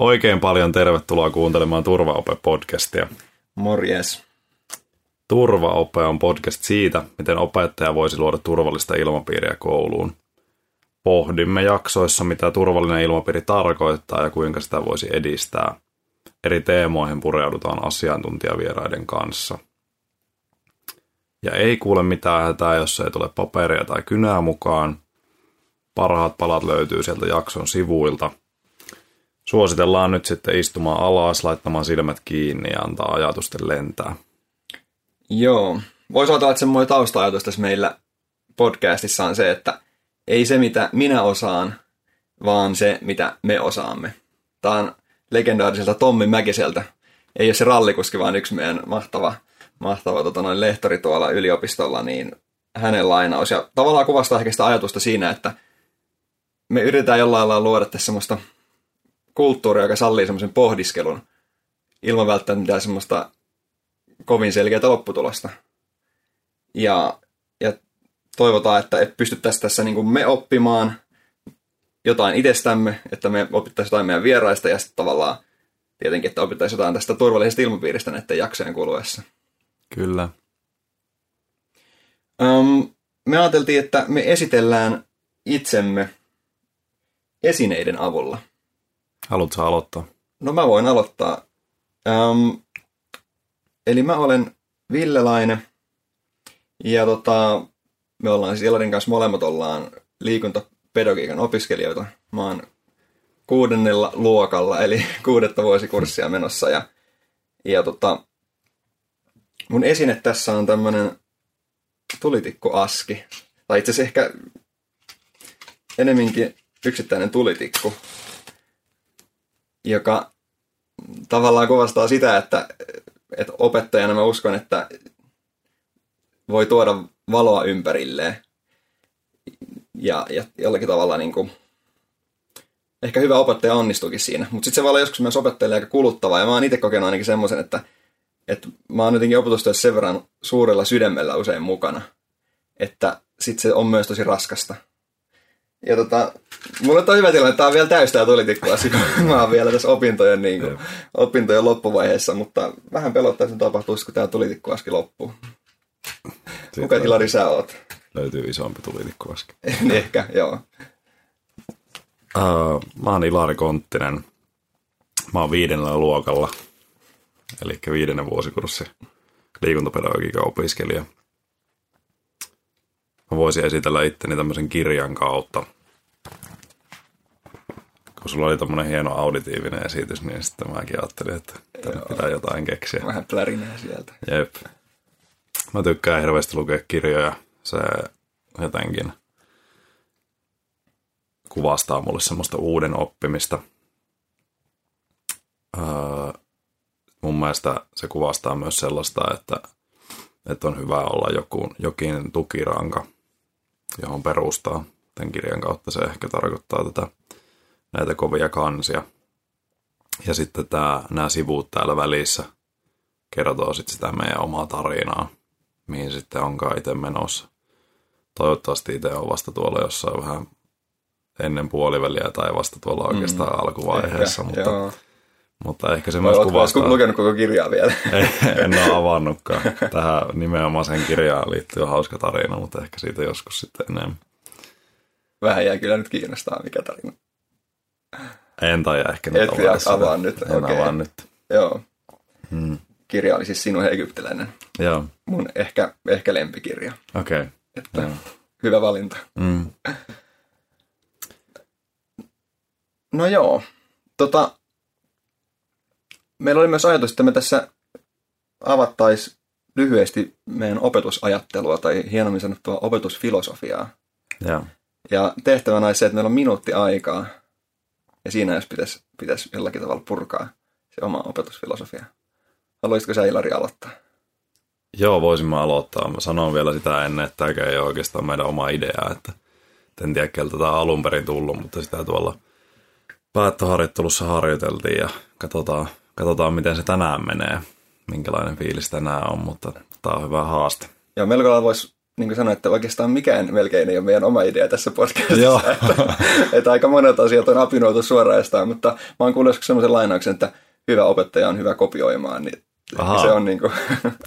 Oikein paljon tervetuloa kuuntelemaan Turvaope-podcastia. Morjes. Turvaope on podcast siitä, miten opettaja voisi luoda turvallista ilmapiiriä kouluun. Pohdimme jaksoissa, mitä turvallinen ilmapiiri tarkoittaa ja kuinka sitä voisi edistää. Eri teemoihin pureudutaan asiantuntijavieraiden kanssa. Ja ei kuule mitään hätää, jos ei tule paperia tai kynää mukaan. Parhaat palat löytyy sieltä jakson sivuilta – Suositellaan nyt sitten istumaan alas, laittamaan silmät kiinni ja antaa ajatusten lentää. Joo. Voisi ajatella, että semmoinen tausta-ajatus tässä meillä podcastissa on se, että ei se mitä minä osaan, vaan se mitä me osaamme. Tämä on legendaariselta Tommi Mäkiseltä. Ei ole se rallikuski, vaan yksi meidän mahtava, mahtava tota noin, lehtori tuolla yliopistolla, niin hänen lainaus. Ja tavallaan kuvastaa ehkä sitä ajatusta siinä, että me yritetään jollain lailla luoda tässä semmoista kulttuuri, joka sallii semmoisen pohdiskelun ilman välttämättä mitään semmoista kovin selkeää lopputulosta. Ja, ja toivotaan, että, että pystyttäisiin tässä niin kuin me oppimaan jotain itsestämme, että me opittaisiin jotain meidän vieraista ja sitten tavallaan tietenkin, että opittaisiin jotain tästä turvallisesta ilmapiiristä näiden jaksojen kuluessa. Kyllä. Um, me ajateltiin, että me esitellään itsemme esineiden avulla – Haluatko aloittaa? No mä voin aloittaa. Um, eli mä olen Ville Laine. Ja tota, me ollaan siis Elarin kanssa molemmat ollaan liikuntapedagogiikan opiskelijoita. Mä oon kuudennella luokalla, eli kuudetta vuosikurssia menossa. Ja, ja tota, mun esine tässä on tämmönen tulitikkuaski. Tai itse asiassa ehkä enemminkin yksittäinen tulitikku joka tavallaan kuvastaa sitä, että, että opettajana mä uskon, että voi tuoda valoa ympärilleen. Ja, ja jollakin tavalla niin kuin, ehkä hyvä opettaja onnistuukin siinä. Mutta sitten se voi olla joskus myös opettajalle aika kuluttavaa. Ja mä oon itse kokenut ainakin semmoisen, että, että mä oon jotenkin opetustyössä sen verran suurella sydämellä usein mukana. Että sitten se on myös tosi raskasta. Ja tota, mulla on hyvä tilanne, että tää on vielä täys tää tulitikkuasia, kun mä oon vielä tässä opintojen, niin kuin, opintojen loppuvaiheessa, mutta vähän pelottaa, että tapahtuisi, kun tää tulitikkuaski loppuu. Siitä Kuka Ilari sä oot? Löytyy isompi tulitikkuaski. Ehkä, joo. Uh, mä oon Ilari Konttinen. Mä oon viidennellä luokalla, eli viidennen vuosikurssi liikuntapedagogiikan opiskelija – Mä voisin esitellä itteni tämmöisen kirjan kautta. Kun sulla oli tämmöinen hieno auditiivinen esitys, niin sitten mäkin ajattelin, että tänne pitää jotain keksiä. Vähän plärinää sieltä. Jep. Mä tykkään hirveästi lukea kirjoja. Se jotenkin kuvastaa mulle semmoista uuden oppimista. Öö, mun mielestä se kuvastaa myös sellaista, että, että on hyvä olla joku, jokin tukiranka – johon perustaa. Tämän kirjan kautta se ehkä tarkoittaa tätä, näitä kovia kansia. Ja sitten tämä, nämä sivut täällä välissä kertoo sitten sitä meidän omaa tarinaa, mihin sitten onkaan itse menossa. Toivottavasti itse on vasta tuolla jossain vähän ennen puoliväliä tai vasta tuolla mm. oikeastaan mm, alkuvaiheessa, ehkä, mutta, joo. Mutta ehkä se Vai myös kuvastaa... lukenut koko kirjaa vielä? en ole avannutkaan. Tähän nimenomaan sen kirjaan liittyy hauska tarina, mutta ehkä siitä joskus sitten enemmän. Vähän jää kyllä nyt kiinnostaa, mikä tarina. En tai ehkä nyt Et avaa nyt. En okay. avaa nyt. Joo. Hmm. Kirja oli siis sinun egyptiläinen. Joo. Mun ehkä, ehkä lempikirja. Okei. Okay. Että Joo. hyvä valinta. Mm. No joo. Tota, meillä oli myös ajatus, että me tässä avattaisiin lyhyesti meidän opetusajattelua tai hienommin sanottua opetusfilosofiaa. Ja, ja tehtävänä olisi se, että meillä on minuutti aikaa ja siinä jos pitäisi, pitäisi jollakin tavalla purkaa se oma opetusfilosofia. Haluaisitko sä Ilari aloittaa? Joo, voisimme aloittaa. Mä sanon vielä sitä ennen, että tämä ei ole oikeastaan meidän oma idea, että en tiedä, keltä tämä alun perin tullut, mutta sitä tuolla päättöharjoittelussa harjoiteltiin ja katsotaan, katsotaan, miten se tänään menee, minkälainen fiilis tänään on, mutta tämä on hyvä haaste. Joo, melko voisi niin sanoin, että oikeastaan mikään melkein ei ole meidän oma idea tässä podcastissa. Joo. että, että aika monet asiat on apinoitu suoraan mutta mä oon kuullut sellaisen lainauksen, että hyvä opettaja on hyvä kopioimaan, niin Ahaa. se on niin kuin,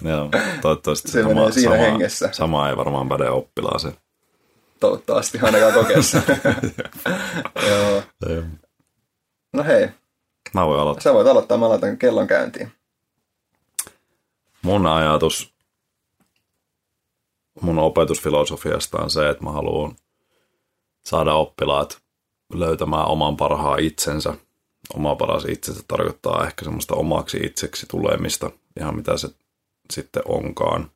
Joo, toivottavasti Se menee siinä hengessä. Sama ei varmaan päde oppilaaseen. toivottavasti ainakaan kokeessa. Joo. No hei, Mä voin aloittaa. sä voit aloittaa, mä laitan kellon käyntiin. Mun ajatus mun opetusfilosofiasta on se, että mä haluan saada oppilaat löytämään oman parhaan itsensä. Oma paras itsensä tarkoittaa ehkä semmoista omaksi itseksi tulemista, ihan mitä se sitten onkaan.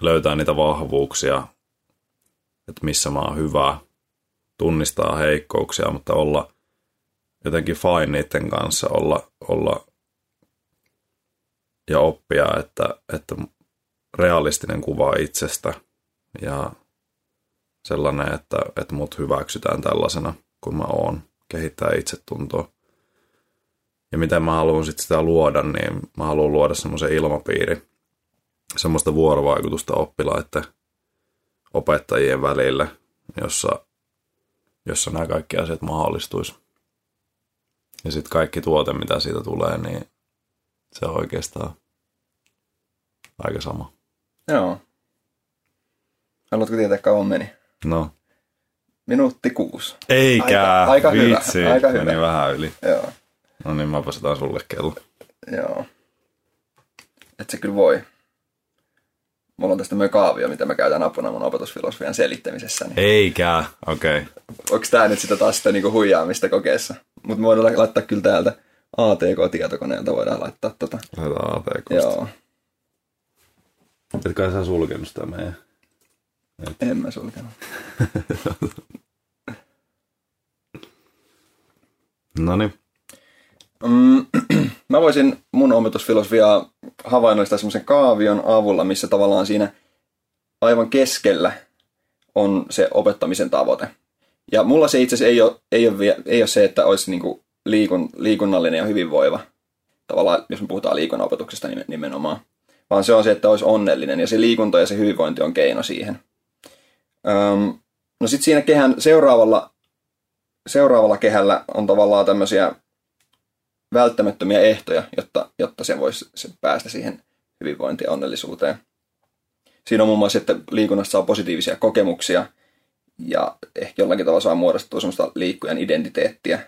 Löytää niitä vahvuuksia, että missä mä oon hyvä, tunnistaa heikkouksia, mutta olla jotenkin fine niiden kanssa, olla, olla ja oppia, että, että realistinen kuva itsestä ja sellainen, että, että mut hyväksytään tällaisena kuin mä oon, kehittää itsetuntoa. Ja miten mä haluan sitten sitä luoda, niin mä haluan luoda semmoisen ilmapiiri, semmoista vuorovaikutusta oppilaiden opettajien välille, jossa, jossa nämä kaikki asiat mahdollistuisi. Ja sitten kaikki tuote, mitä siitä tulee, niin se on oikeastaan aika sama. Joo. Haluatko tietää, kauan meni? No. Minuutti kuusi. Eikä, Aika- aika hyvä, vitsi, aika hyvä. meni vähän yli. Joo. No niin, mä vastataan sulle kello. Joo. Et se kyllä voi. Mulla on tästä myös kaavio, mitä mä käytän apuna mun opetusfilosofian selittämisessä. Niin Eikä, okei. Okay. onko tää nyt sitä taas sitä niinku huijaamista kokeessa? Mutta me voidaan laittaa kyllä täältä ATK-tietokoneelta voidaan laittaa tota. Lähdetään ATK. Joo, Etkä sä sulkenut sitä meidän. en mä sulkenut. No niin. Mm, mä voisin mun opetusfilosofiaa havainnollistaa semmoisen kaavion avulla, missä tavallaan siinä aivan keskellä on se opettamisen tavoite. Ja mulla se itse asiassa ei ole, ei ole, ei ole se, että olisi niinku liikun, liikunnallinen ja hyvinvoiva. Tavallaan, jos me puhutaan liikunnanopetuksesta nimen- nimenomaan. Vaan se on se, että olisi onnellinen ja se liikunta ja se hyvinvointi on keino siihen. Öm, no sitten siinä kehän seuraavalla, seuraavalla kehällä on tavallaan tämmöisiä välttämättömiä ehtoja, jotta, jotta se voisi se päästä siihen hyvinvointiin ja onnellisuuteen. Siinä on muun muassa, että liikunnasta saa positiivisia kokemuksia ja ehkä jollakin tavalla saa muodostua semmoista liikkujan identiteettiä.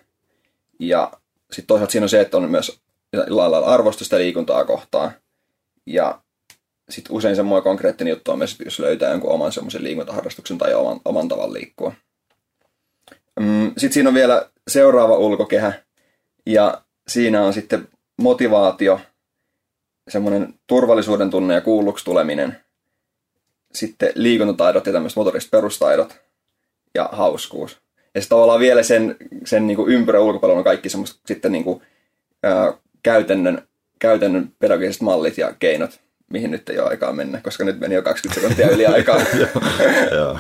Ja sitten toisaalta siinä on se, että on myös jollain lailla arvostusta liikuntaa kohtaan. Ja sitten usein semmoinen konkreettinen juttu on myös, jos löytää jonkun oman semmoisen liikuntaharrastuksen tai oman, oman tavan liikkua. Sitten siinä on vielä seuraava ulkokehä, ja siinä on sitten motivaatio, semmoinen turvallisuuden tunne ja kuulluksi tuleminen, sitten liikuntataidot ja tämmöiset motoriset perustaidot ja hauskuus. Ja sitten tavallaan vielä sen, sen niin kuin ympyrän ulkopuolella on kaikki semmoista sitten niin kuin, ää, käytännön, käytännön pedagogiset mallit ja keinot, mihin nyt ei ole aikaa mennä, koska nyt meni jo 20 sekuntia yli aikaa. Joo.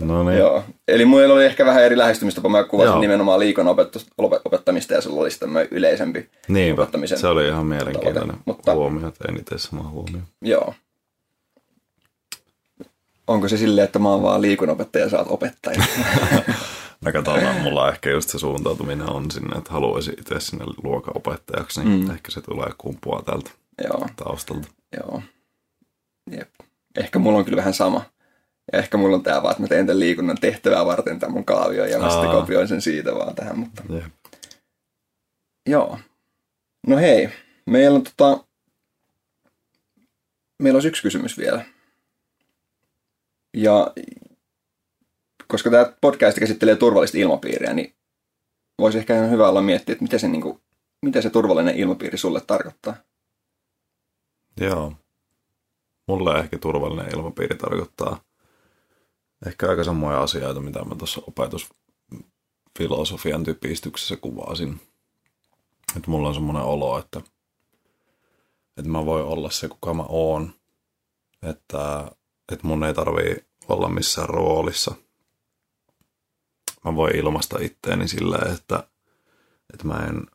No niin. Joo. Eli mulla oli ehkä vähän eri lähestymistapa. Mä kuvasin Joo. nimenomaan liikon opettamista ja sulla oli sitten yleisempi Niin, opettamisen se oli ihan mielenkiintoinen tavoite, mutta- huomio, tein itse sama huomio. Joo. Onko se silleen, että mä oon vaan liikunopettaja ja sä oot opettaja? Mä katsotaan, mulla ehkä just se suuntautuminen on sinne, että haluaisin itse sinne luokanopettajaksi, niin mm. ehkä se tulee kumpua tältä Joo, taustalta. joo. Jep. Ehkä mulla on kyllä vähän sama. Ja ehkä mulla on tää vaan, että mä teen tämän liikunnan tehtävää varten tämän mun kaavion ja mä sitten kopioin sen siitä vaan tähän. Mutta Jep. Joo. No hei, meillä on tota... Meillä olisi yksi kysymys vielä. Koska tämä podcast käsittelee turvallista ilmapiiriä, niin voisi ehkä ihan hyvä olla miettiä, että mitä se, niin kuin, mitä se turvallinen ilmapiiri sulle tarkoittaa. Joo. Mulle ehkä turvallinen ilmapiiri tarkoittaa ehkä aika samoja asioita, mitä mä tuossa opetusfilosofian typistyksessä kuvasin. Että mulla on semmoinen olo, että, että mä voin olla se, kuka mä oon. Että, että mun ei tarvii olla missään roolissa. Mä voin ilmaista itteeni silleen, että, että mä en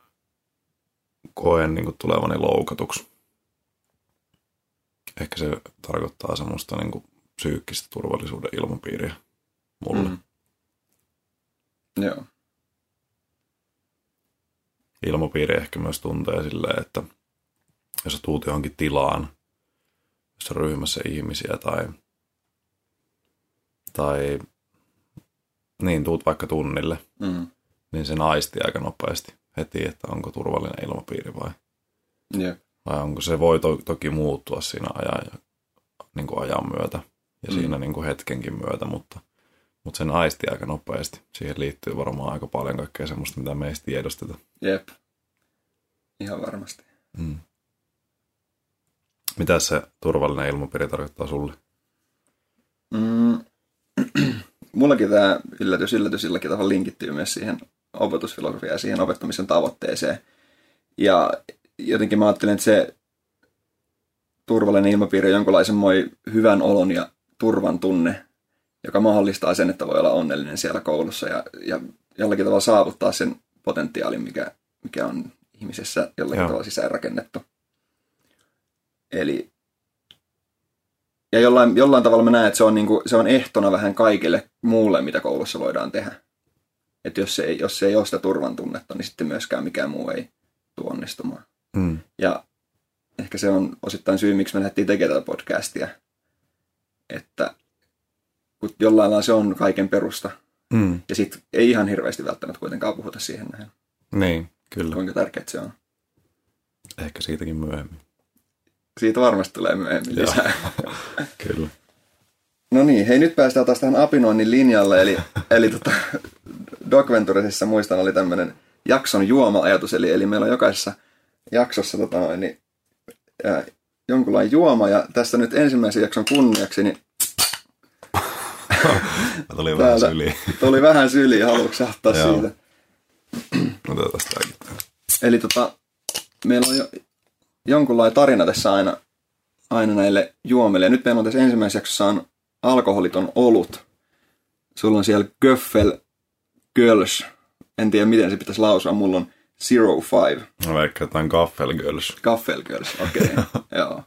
koe niin tulevani loukatuksi Ehkä se tarkoittaa semmoista niin kuin psyykkistä turvallisuuden ilmapiiriä mulle. Mm. Joo. Ilmapiiri ehkä myös tuntee silleen, että jos sä tuut johonkin tilaan, jossa ryhmässä ihmisiä tai, tai niin tuut vaikka tunnille, Mm. niin se naisti aika nopeasti heti, että onko turvallinen ilmapiiri vai, Jep. vai onko se voi to, toki muuttua siinä ajan, niin kuin ajan myötä ja Mm. siinä niin kuin hetkenkin myötä, mutta, mutta sen aisti aika nopeasti. Siihen liittyy varmaan aika paljon kaikkea semmoista, mitä me ei tiedosteta. Jep. Ihan varmasti. Mm. Mitä se turvallinen ilmapiiri tarkoittaa sulle? Mm. Mullakin tämä yllätys, yllätys silläkin tavalla linkittyy myös siihen opetusfilosofiaan ja siihen opettamisen tavoitteeseen. Ja jotenkin mä ajattelen, että se turvallinen ilmapiiri on jonkunlaisen moi hyvän olon ja turvan tunne, joka mahdollistaa sen, että voi olla onnellinen siellä koulussa ja, ja jollakin tavalla saavuttaa sen potentiaalin, mikä, mikä on ihmisessä jollakin Joo. tavalla sisäänrakennettu. Eli ja jollain, jollain tavalla mä näen, että se on, niinku, se on ehtona vähän kaikille muulle, mitä koulussa voidaan tehdä. Että jos se, ei, jos se ei ole sitä turvan tunnetta, niin sitten myöskään mikään muu ei tule onnistumaan. Mm. Ja ehkä se on osittain syy, miksi me lähdettiin tekemään tätä podcastia. Että kun jollain lailla se on kaiken perusta. Mm. Ja sitten ei ihan hirveästi välttämättä kuitenkaan puhuta siihen näin, Niin, kyllä. kuinka tärkeää se on. Ehkä siitäkin myöhemmin. Siitä varmasti tulee myöhemmin lisää. Kyllä. No niin, hei nyt päästään taas tähän apinoinnin linjalle, eli, eli tota, Doc Venturesissa muistan oli tämmöinen jakson juoma-ajatus, eli, eli meillä on jokaisessa jaksossa tota, niin, ää, jonkunlainen juoma, ja tässä nyt ensimmäisen jakson kunniaksi, niin Mä tulin vähän syliin. tuli vähän syliin, haluatko sä ottaa siitä? Tämäkin. Eli tota, meillä on jo, jonkunlainen tarina tässä aina, aina näille juomille. Ja nyt meillä on tässä ensimmäisessä jaksossa on alkoholiton olut. Sulla on siellä Göffel Girls. En tiedä, miten se pitäisi lausua. Mulla on Zero Five. Mä veikkaan jotain Gaffel Girls. Gaffel Girls, okei. Okay. Joo.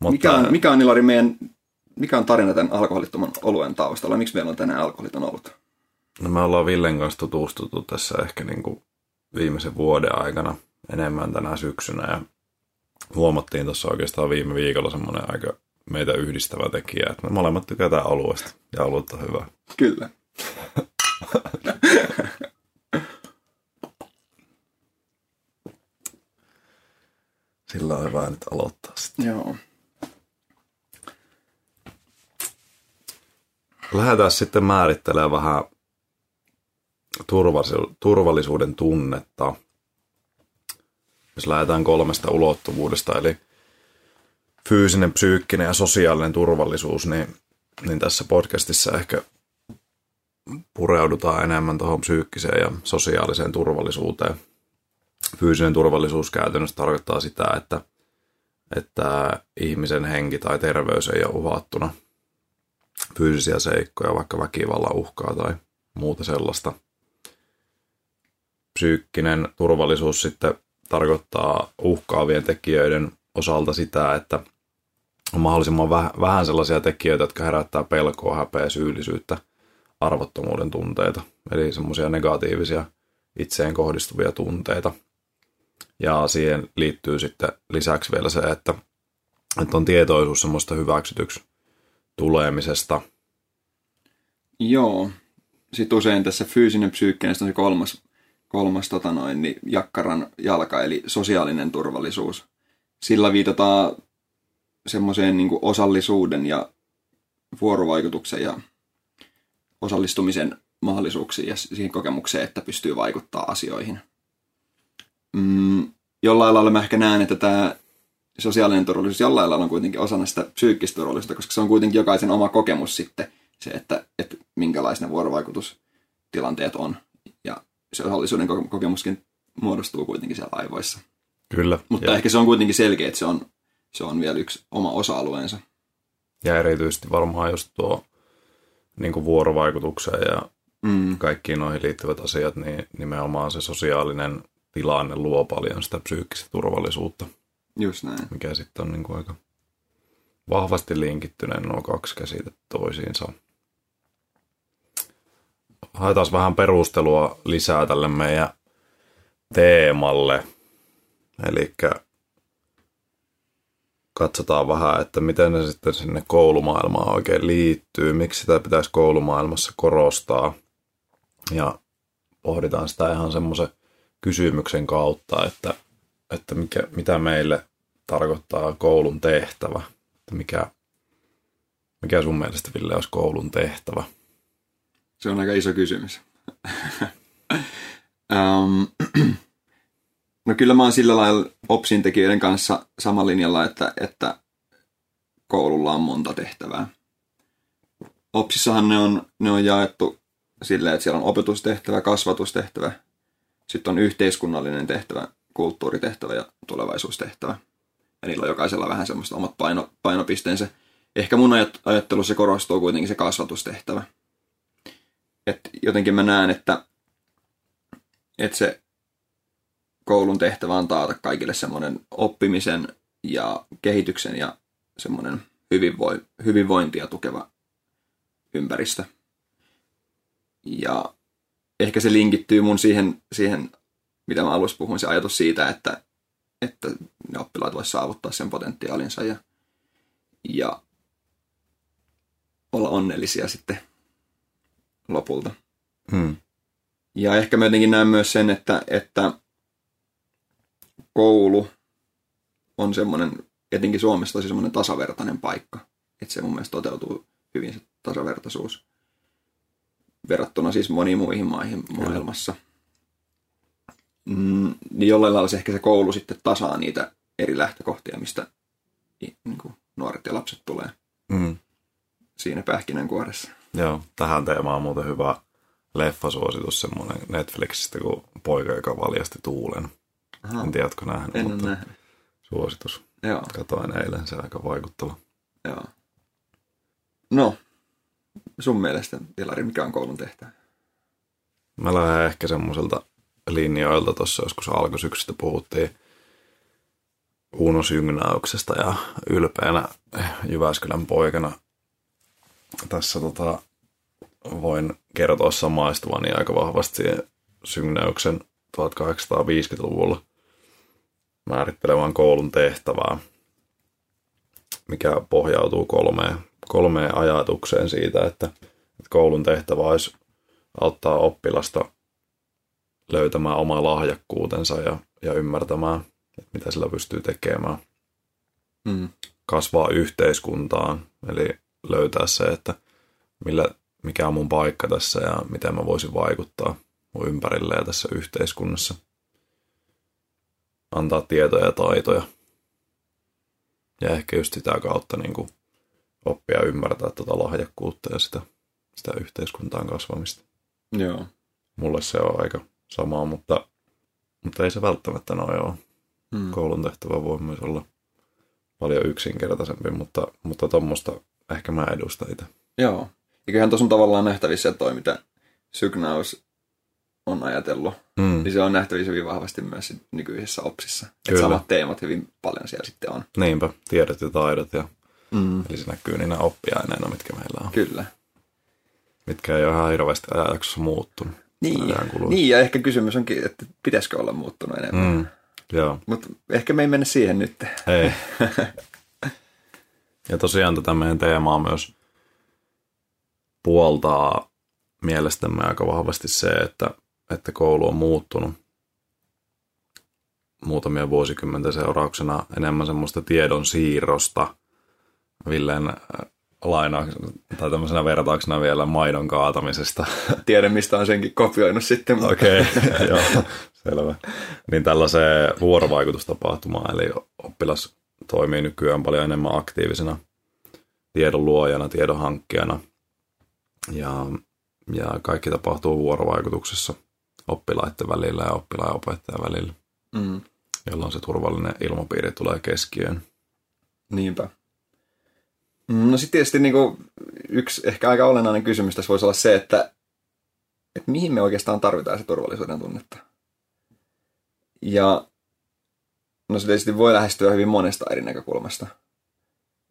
Mutta Mikä on, mikä on Ilari meidän, mikä on tarina tämän alkoholittoman oluen taustalla? Miksi meillä on tänään alkoholiton olut? no me ollaan Villen kanssa tutustuttu tässä ehkä niin kuin viimeisen vuoden aikana enemmän tänä syksynä ja huomattiin tuossa oikeastaan viime viikolla semmoinen aika meitä yhdistävä tekijä, että me molemmat tykätään oluesta ja olut on hyvä. Kyllä. Sillä on hyvä nyt aloittaa sitten. Joo. Lähdetään sitten määrittelemään vähän turvallisu- turvallisuuden tunnetta. Jos lähdetään kolmesta ulottuvuudesta, eli fyysinen, psyykkinen ja sosiaalinen turvallisuus, niin, niin tässä podcastissa ehkä pureudutaan enemmän tuohon psyykkiseen ja sosiaaliseen turvallisuuteen. Fyysinen turvallisuus käytännössä tarkoittaa sitä, että, että ihmisen henki tai terveys ei ole uhattuna fyysisiä seikkoja, vaikka väkivallan uhkaa tai muuta sellaista. Psyykkinen turvallisuus sitten tarkoittaa uhkaavien tekijöiden osalta sitä, että on mahdollisimman väh- vähän sellaisia tekijöitä, jotka herättää pelkoa, häpeä, syyllisyyttä, arvottomuuden tunteita, eli semmoisia negatiivisia itseen kohdistuvia tunteita. Ja siihen liittyy sitten lisäksi vielä se, että, että on tietoisuus semmoista hyväksytyksi tulemisesta. Joo. Sitten usein tässä fyysinen psyykkinen on se kolmas, kolmas tota noin, niin jakkaran jalka, eli sosiaalinen turvallisuus. Sillä viitataan semmoiseen niin osallisuuden ja vuorovaikutuksen ja osallistumisen mahdollisuuksiin ja siihen kokemukseen, että pystyy vaikuttaa asioihin. Mm, jollain lailla mä ehkä näen, että tämä sosiaalinen turvallisuus jollain lailla on kuitenkin osana sitä psyykkistä turvallisuutta, koska se on kuitenkin jokaisen oma kokemus sitten, se, että, että minkälaisia vuorovaikutustilanteet on. Ja se osallisuuden ko- kokemuskin muodostuu kuitenkin siellä aivoissa. Kyllä. Mutta ja, ehkä se on kuitenkin selkeä, että se on, se on vielä yksi oma osa-alueensa. ja erityisesti varmaan just tuo niin kuin vuorovaikutukseen ja Mm. kaikkiin noihin liittyvät asiat, niin nimenomaan se sosiaalinen tilanne luo paljon sitä psyykkistä turvallisuutta, Just näin. mikä sitten on niin kuin aika vahvasti linkittyneen nuo kaksi käsitettä toisiinsa. Haetaan vähän perustelua lisää tälle meidän teemalle. Eli katsotaan vähän, että miten ne sitten sinne koulumaailmaan oikein liittyy, miksi sitä pitäisi koulumaailmassa korostaa. Ja pohditaan sitä ihan semmoisen kysymyksen kautta, että, että mikä, mitä meille tarkoittaa koulun tehtävä. Että mikä, mikä sun mielestä, Ville, olisi koulun tehtävä? Se on aika iso kysymys. um, no kyllä mä oon sillä lailla OPSin tekijöiden kanssa samalla linjalla, että, että koululla on monta tehtävää. OPSissahan ne on, ne on jaettu silleen, että siellä on opetustehtävä, kasvatustehtävä, sitten on yhteiskunnallinen tehtävä, kulttuuritehtävä ja tulevaisuustehtävä. Ja niillä on jokaisella vähän semmoista omat paino, painopisteensä. Ehkä mun ajattelussa korostuu kuitenkin se kasvatustehtävä. Et jotenkin mä näen, että, että se koulun tehtävä on taata kaikille semmoinen oppimisen ja kehityksen ja semmoinen hyvinvoi, hyvinvointia tukeva ympäristö. Ja ehkä se linkittyy mun siihen, siihen mitä mä alussa puhuin, se ajatus siitä, että, että ne oppilaat voisivat saavuttaa sen potentiaalinsa ja, ja olla onnellisia sitten lopulta. Hmm. Ja ehkä mä jotenkin näen myös sen, että, että koulu on semmoinen, etenkin Suomessa tosi semmoinen tasavertainen paikka. Että se mun mielestä toteutuu hyvin se tasavertaisuus verrattuna siis moniin muihin maihin maailmassa. Mm, niin jollain lailla se ehkä se koulu sitten tasaa niitä eri lähtökohtia, mistä niin kuin nuoret ja lapset tulee mm. siinä pähkinänkuoressa. Joo, tähän teemaan on muuten hyvä leffasuositus semmoinen Netflixistä kuin Poika, joka valjasti tuulen. Aha. En tiedä, nähnyt, en mutta nähnyt. suositus. Joo. Katoin eilen, se aika vaikuttava. Joo. No, sun mielestä, Ilari, mikä on koulun tehtävä? Mä lähden ehkä semmoiselta linjoilta tuossa joskus alkusyksystä puhuttiin Uunusjyngnäyksesta ja ylpeänä Jyväskylän poikana tässä tota, voin kertoa samaistuvani aika vahvasti siihen syngnäyksen 1850-luvulla määrittelevän koulun tehtävää, mikä pohjautuu kolmeen, kolmeen ajatukseen siitä, että, että koulun tehtävä olisi auttaa oppilasta löytämään oma lahjakkuutensa ja, ja ymmärtämään, että mitä sillä pystyy tekemään. Mm. Kasvaa yhteiskuntaan, eli löytää se, että millä, mikä on mun paikka tässä ja miten mä voisin vaikuttaa mun ympärille ja tässä yhteiskunnassa. Antaa tietoja ja taitoja. Ja ehkä just sitä kautta niin kuin oppia ymmärtää tuota lahjakkuutta ja sitä, sitä yhteiskuntaan kasvamista. Joo. Mulle se on aika samaa, mutta, mutta ei se välttämättä noin ole. Hmm. Koulun tehtävä voi myös olla paljon yksinkertaisempi, mutta, mutta tuommoista ehkä mä edustan itse. Joo. Eiköhän tuossa on tavallaan nähtävissä että toi, mitä Sygnaus on ajatellut. Mm. Niin se on nähtävissä hyvin vahvasti myös nykyisessä opsissa. Että samat teemat hyvin paljon siellä sitten on. Niinpä, tiedot ja taidot. Ja, mm. Eli se näkyy niinä oppiaineina, mitkä meillä on. Kyllä. Mitkä ei ole ihan hirveästi ajanjaksossa muuttunut. Niin, niin, ja ehkä kysymys onkin, että pitäisikö olla muuttunut enemmän. Mm. Joo. Mutta ehkä me ei mennä siihen nyt. Ei. ja tosiaan tätä meidän teemaa myös puoltaa mielestämme aika vahvasti se, että, että koulu on muuttunut muutamia vuosikymmenten seurauksena enemmän semmoista tiedon siirrosta. Villen äh, laina tai tämmöisenä vertauksena vielä maidon kaatamisesta. Tiedän, mistä on senkin kopioinut sitten. Okei, okay, joo, selvä. Niin tällaiseen vuorovaikutustapahtumaan, eli oppilas toimii nykyään paljon enemmän aktiivisena tiedon luojana, tiedon hankkijana – ja, ja kaikki tapahtuu vuorovaikutuksessa oppilaiden välillä ja oppilaan ja opettajan välillä, mm. jolloin se turvallinen ilmapiiri tulee keskiöön. Niinpä. No sitten tietysti niin kuin yksi ehkä aika olennainen kysymys tässä voisi olla se, että, että mihin me oikeastaan tarvitaan se turvallisuuden tunnetta. Ja no se tietysti voi lähestyä hyvin monesta eri näkökulmasta.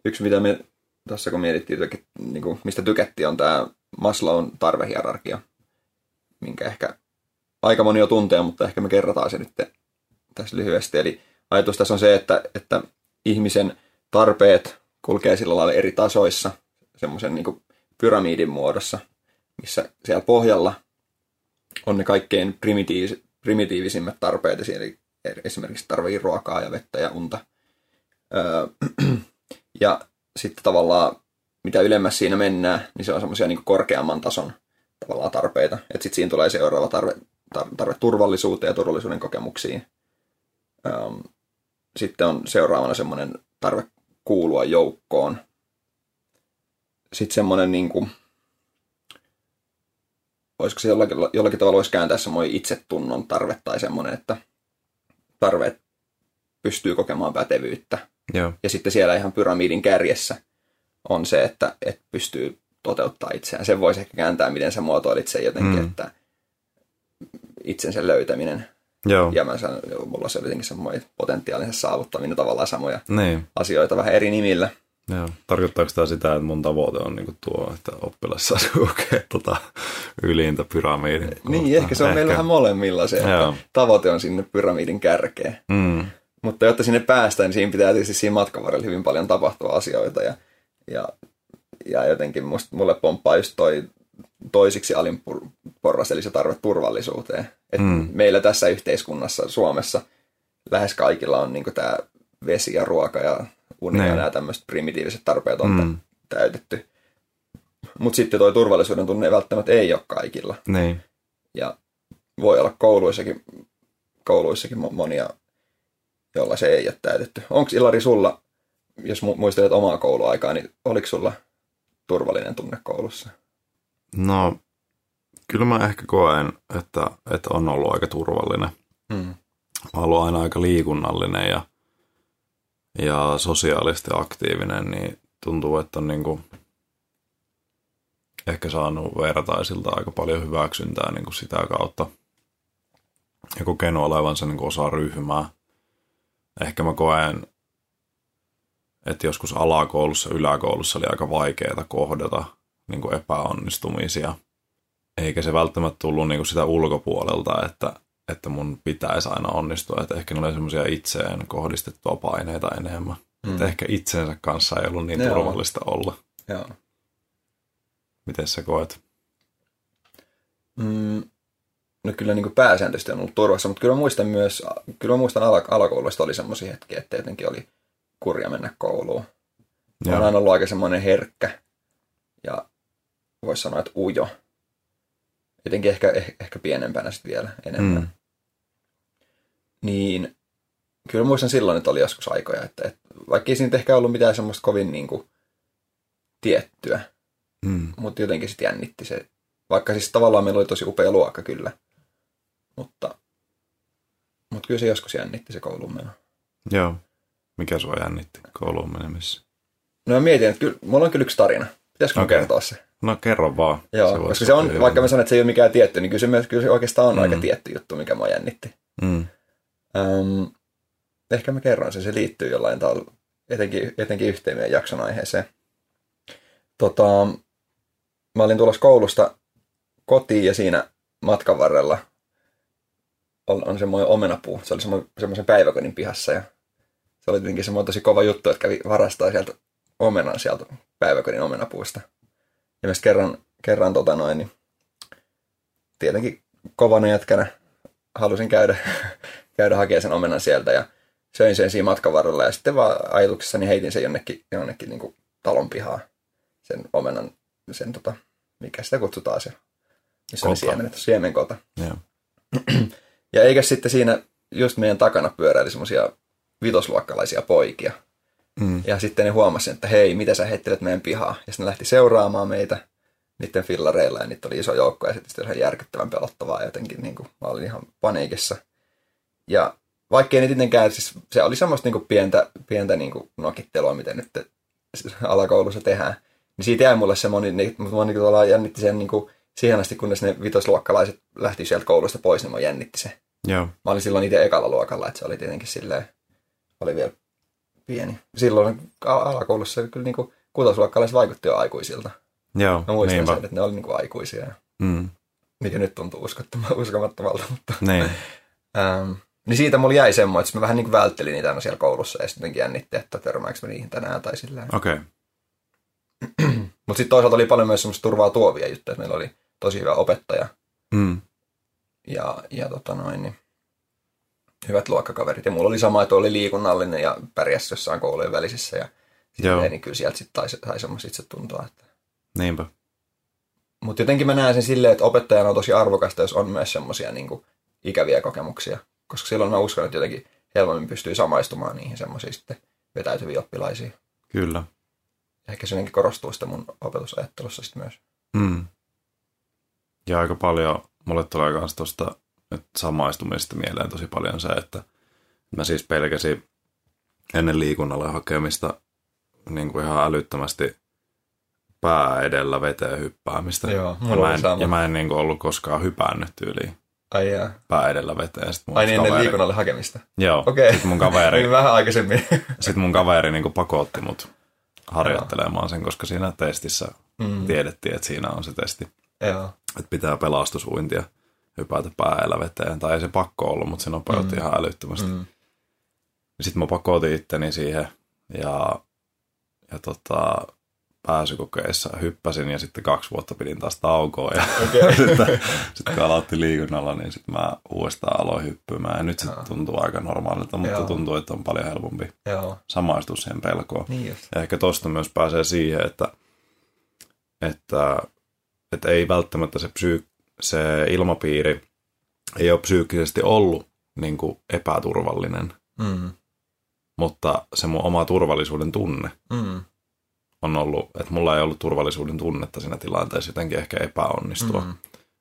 Yksi, mitä me tuossa kun mietittiin, niin kuin, mistä tykättiin, on tämä Maslown tarvehierarkia, minkä ehkä aika moni jo tuntee, mutta ehkä me kerrotaan se nyt tässä lyhyesti. Eli ajatus tässä on se, että, että ihmisen tarpeet kulkee sillä lailla eri tasoissa, semmoisen niin pyramidin muodossa, missä siellä pohjalla on ne kaikkein primitiivis, primitiivisimmät tarpeet, eli esimerkiksi tarvii ruokaa ja vettä ja unta. Öö, ja sitten tavallaan mitä ylemmäs siinä mennään, niin se on semmoisia niin korkeamman tason tavallaan tarpeita. Että sitten siinä tulee seuraava tarve, tarve turvallisuuteen ja turvallisuuden kokemuksiin. Sitten on seuraavana semmoinen tarve kuulua joukkoon. Sitten semmoinen, niin kuin, olisiko se jollakin, jollakin tavalla voisi kääntää semmoinen itsetunnon tarve tai semmoinen, että tarve pystyy kokemaan pätevyyttä. Joo. Ja sitten siellä ihan pyramidin kärjessä on se, että, että pystyy toteuttaa itseään. Sen voisi ehkä kääntää, miten sä muotoilit sen jotenkin, mm. että itsensä löytäminen Joo. Ja mä sanon, mulla se oli jotenkin semmoinen potentiaalinen saavuttaminen tavallaan samoja niin. asioita vähän eri nimillä. Joo. Tarkoittaako tämä sitä, että mun tavoite on niinku tuo, että oppilas saa lukea tuota ylintä pyramidin? Niin, ehkä se on ehkä. meillä vähän molemmilla se, että Joo. tavoite on sinne pyramidin kärkeen. Mm. Mutta jotta sinne päästään, niin siinä pitää tietysti siinä matkan varrella hyvin paljon tapahtua asioita. Ja, ja, ja jotenkin musta, mulle pomppaa just toi toisiksi alin porras, eli se tarve turvallisuuteen. Et mm. Meillä tässä yhteiskunnassa, Suomessa, lähes kaikilla on niin tämä vesi ja ruoka ja uni ja nämä tämmöiset primitiiviset tarpeet on mm. täytetty. Mutta sitten tuo turvallisuuden tunne välttämättä ei ole kaikilla. Niin. Ja voi olla kouluissakin, kouluissakin monia, joilla se ei ole täytetty. Onko Ilari sulla, jos muistelet omaa kouluaikaa, niin oliko sulla turvallinen tunne koulussa? No, kyllä mä ehkä koen, että, että on ollut aika turvallinen. Mm. Mä ollut aina aika liikunnallinen ja, ja sosiaalisesti aktiivinen, niin tuntuu, että on niin kuin ehkä saanut vertaisilta aika paljon hyväksyntää niin kuin sitä kautta. Ja kokenut olevansa niin kuin osa ryhmää. Ehkä mä koen, että joskus alakoulussa, yläkoulussa oli aika vaikeaa kohdata – niin kuin epäonnistumisia. Eikä se välttämättä tullut niin kuin sitä ulkopuolelta, että, että mun pitäisi aina onnistua. Että ehkä ne oli semmoisia itseen kohdistettua paineita enemmän. Mm. Että ehkä itsensä kanssa ei ollut niin Joo. turvallista olla. Joo. Miten sä koet? Mm, no kyllä niin pääsääntöisesti on ollut turvassa, mutta kyllä muistan myös, kyllä muistan ala, alakouluista oli semmoisia hetkiä, että jotenkin oli kurja mennä kouluun. Mä oon aina ollut aika semmoinen herkkä ja voisi sanoa, että ujo. Jotenkin ehkä, eh, ehkä pienempänä sitten vielä enemmän. Mm. Niin kyllä muistan silloin, että oli joskus aikoja, että, että vaikka ei siinä ehkä ollut mitään semmoista kovin niin kuin, tiettyä, mm. mutta jotenkin sitten jännitti se. Vaikka siis tavallaan meillä oli tosi upea luokka kyllä, mutta, mutta kyllä se joskus jännitti se koulun meno. Joo. Mikä sua jännitti kouluun menemisessä? No mä mietin, että kyllä, mulla on kyllä yksi tarina. Pitäisikö okay. kertoa se? No kerro vaan. Joo, se koska se on, hyvin. vaikka mä sanon, että se ei ole mikään tietty, niin kyllä se, myös, kyllä se oikeastaan on mm. aika tietty juttu, mikä mua jännitti. Mm. Um, ehkä mä kerron sen, se liittyy jollain tavalla etenkin, etenkin yhteen meidän jakson aiheeseen. Tota, mä olin tulossa koulusta kotiin ja siinä matkan varrella on, on semmoinen omenapuu. Se oli semmoisen päiväkodin pihassa ja se oli jotenkin semmoinen tosi kova juttu, että kävi varastaa sieltä omenan sieltä päiväkodin omenapuista. Ja myös kerran, kerran tota noin, niin tietenkin kovana jätkänä halusin käydä, käydä hakemaan sen omenan sieltä ja söin sen siinä matkan varrella ja sitten vaan ajatuksessani heitin sen jonnekin, jonnekin niin kuin talon pihaa, sen omenan, sen tota, mikä sitä kutsutaan se, missä kota. oli siemenet, siemenkota. Yeah. ja eikä sitten siinä just meidän takana pyöräili semmoisia vitosluokkalaisia poikia, Mm. Ja sitten ne huomasivat, että hei, mitä sä heittelet meidän pihaa. Ja sitten ne lähti seuraamaan meitä niiden fillareilla ja niitä oli iso joukko ja sitten ihan järkyttävän pelottavaa jotenkin. Niin kuin, mä olin ihan paniikissa. Ja vaikkei ne tietenkään, siis se oli semmoista niin kuin pientä, pientä niin kuin nokittelua, miten nyt alakoulussa tehdään. Niin siitä jäi mulle semmoinen, niin, mutta mä niin jännitti sen niin kuin, siihen asti, kunnes ne vitosluokkalaiset lähti sieltä koulusta pois, niin mä jännitti se. Joo. Mä olin silloin itse ekalla luokalla, että se oli tietenkin silleen, oli vielä pieni. Silloin alakoulussa kyllä niin kuin kutosluokkalaiset vaikutti jo aikuisilta. Joo, Mä muistan niinpä. sen, että ne oli niin kuin aikuisia. Mm, Mikä nyt tuntuu uskomattomalta, mutta... niin, Ähm, niin siitä mulla jäi semmoinen, että mä vähän niin kuin välttelin niitä aina siellä koulussa ja sitten jännitti, että törmääkö mä niihin tänään tai sillä okei. Okay. Mutta sitten toisaalta oli paljon myös semmoista turvaa tuovia juttuja, että meillä oli tosi hyvä opettaja Mm, ja, ja tota noin, niin hyvät luokkakaverit. Ja mulla oli sama, että oli liikunnallinen ja pärjäs jossain koulujen välisissä ja silleen, niin kyllä sieltä sitten sai, sai semmoista itse tuntua. Että. niinpä. Mutta jotenkin mä näen sen silleen, että opettajana on tosi arvokasta, jos on myös semmoisia niin ikäviä kokemuksia. Koska silloin mä uskon, että jotenkin helpommin pystyy samaistumaan niihin semmoisiin sitten vetäytyviin oppilaisiin. Kyllä. Ehkä se jotenkin korostuu sitä mun opetusajattelussa sitten myös. Mm. Ja aika paljon, mulle tulee myös tuosta nyt samaistumisesta mieleen tosi paljon se, että mä siis pelkäsin ennen liikunnalle hakemista niin kuin ihan älyttömästi pää edellä veteen hyppäämistä. Joo, ja mä en, sama. ja mä en niin kuin ollut koskaan hypännyt tyyliin Ai jaa. pää edellä veteen. Sit mun Ai niin ennen kaveri, liikunnalle hakemista. Joo, Okei. sit mun kaveri, Oli vähän aikaisemmin. sit mun kaveri niin kuin pakotti mut harjoittelemaan sen, koska siinä testissä Mm. tiedettiin, että siinä on se testi. Joo. että pitää pelastusuintia hypätä päällä veteen. Tai ei se pakko ollut, mutta se nopeutti mm. ihan älyttömästi. Mm. Sitten mä pakotin itteni siihen ja, ja tota, pääsykokeissa hyppäsin ja sitten kaksi vuotta pidin taas taukoa. Ja Okei. sitten, sitten kun aloitti liikunnalla, niin sitten mä uudestaan aloin hyppymään. Ja nyt se tuntuu aika normaalilta, mutta Joo. tuntuu, että on paljon helpompi Joo. samaistua siihen pelkoon. Niin just. Ja ehkä tosta myös pääsee siihen, että, että, että ei välttämättä se, psyy- se ilmapiiri ei ole psyykkisesti ollut niin kuin epäturvallinen, Mm. mutta se mun oma turvallisuuden tunne Mm. on ollut, että mulla ei ollut turvallisuuden tunnetta siinä tilanteessa jotenkin ehkä epäonnistua. Mm.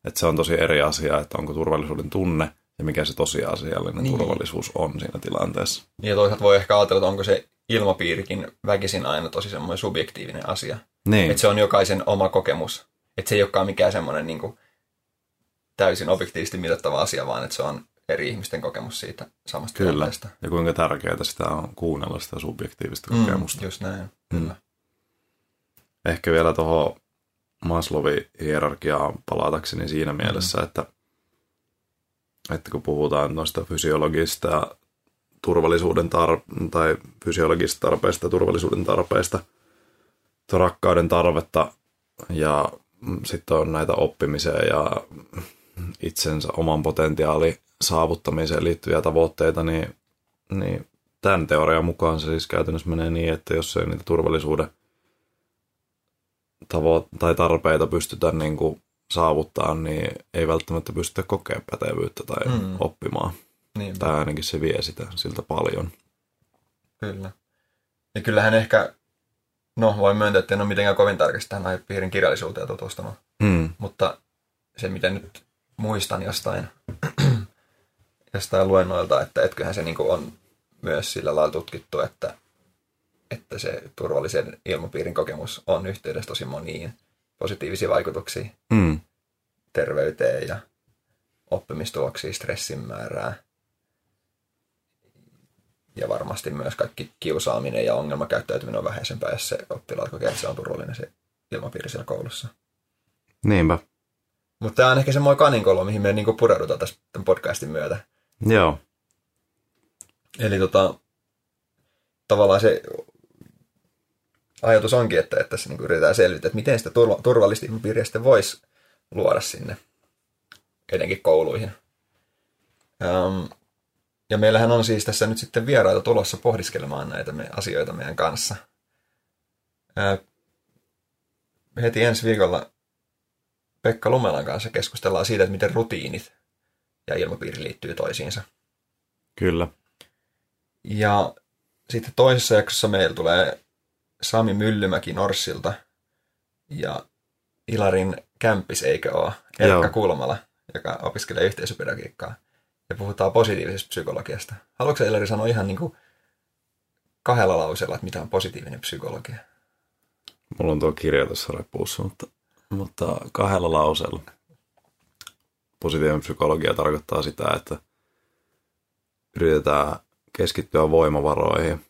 Että se on tosi eri asia, että onko turvallisuuden tunne ja mikä se tosiasiallinen Niin. niin. turvallisuus on siinä tilanteessa. Ja toisaalta voi ehkä ajatella, että onko se ilmapiirikin väkisin aina tosi semmoinen subjektiivinen asia. Niin, Että se on jokaisen oma kokemus. Että se ei olekaan mikään semmoinen niin kuin täysin objektiivisesti mitattava asia, vaan että se on eri ihmisten kokemus siitä samasta Kyllä. tilanteesta. ja kuinka tärkeää sitä on kuunnella sitä subjektiivista Mm, kokemusta. just näin. Mm. Kyllä. ehkä vielä tuohon Maslowin hierarkiaan palatakseni siinä mielessä, että, että kun puhutaan noista fysiologista turvallisuuden tar- tai fysiologisista tarpeista turvallisuuden tarpeista, rakkauden tarvetta ja sitten on näitä oppimiseen ja itsensä oman potentiaalin saavuttamiseen liittyviä tavoitteita, niin, niin tämän teorian mukaan se siis käytännössä menee niin, että jos ei niitä turvallisuuden tavo- tai tarpeita pystytä niin kuin saavuttaa, niin ei välttämättä pystytä kokemaan pätevyyttä tai Mm. oppimaan. Niin, Tai ainakin se vie sitä siltä paljon. kyllä. Ja kyllähän ehkä, no voin myöntää, että en ole mitenkään kovin tarkasti tähän aihepiirin kirjallisuuteen tutustunut. Mm. Mutta se, mitä nyt muistan jostain, jostain luennoilta, että etköhän se niin on myös sillä lailla tutkittu, että, että se turvallisen ilmapiirin kokemus on yhteydessä tosi moniin positiivisiin vaikutuksiin Mm. terveyteen ja oppimistuloksiin, stressin määrää. Ja varmasti myös kaikki kiusaaminen ja ongelmakäyttäytyminen on vähäisempää, jos se oppilaat kokee, että se on turvallinen se ilmapiiri siellä koulussa. Niinpä. Mutta tämä on ehkä semmoinen kaninkolo, mihin me niinku pureudutaan tässä tämän podcastin myötä. Joo. Eli tota, tavallaan se ajatus onkin, että, että tässä niinku yritetään selvittää, että miten sitä turva, turvallista ilmapiiriä sitten voisi luoda sinne, etenkin kouluihin. Um, ja meillähän on siis tässä nyt sitten vieraita tulossa pohdiskelemaan näitä me asioita meidän kanssa. Ää, heti ensi viikolla Pekka Lumelan kanssa keskustellaan siitä, että miten rutiinit ja ilmapiiri liittyy toisiinsa. Kyllä. Ja sitten toisessa jaksossa meillä tulee Sami Myllymäki Norssilta ja Ilarin kämppis, eikö ole? Erkka Joo. Kulmala, joka opiskelee yhteisöpedagogiikkaa. Ja puhutaan positiivisesta psykologiasta. Haluatko Ilari sanoa ihan niin kuin kahdella lauseella, että mitä on positiivinen psykologia? Mulla on tuo kirja tuossa repuussa, mutta, mutta kahdella lauseella. Positiivinen psykologia tarkoittaa sitä, että yritetään keskittyä voimavaroihin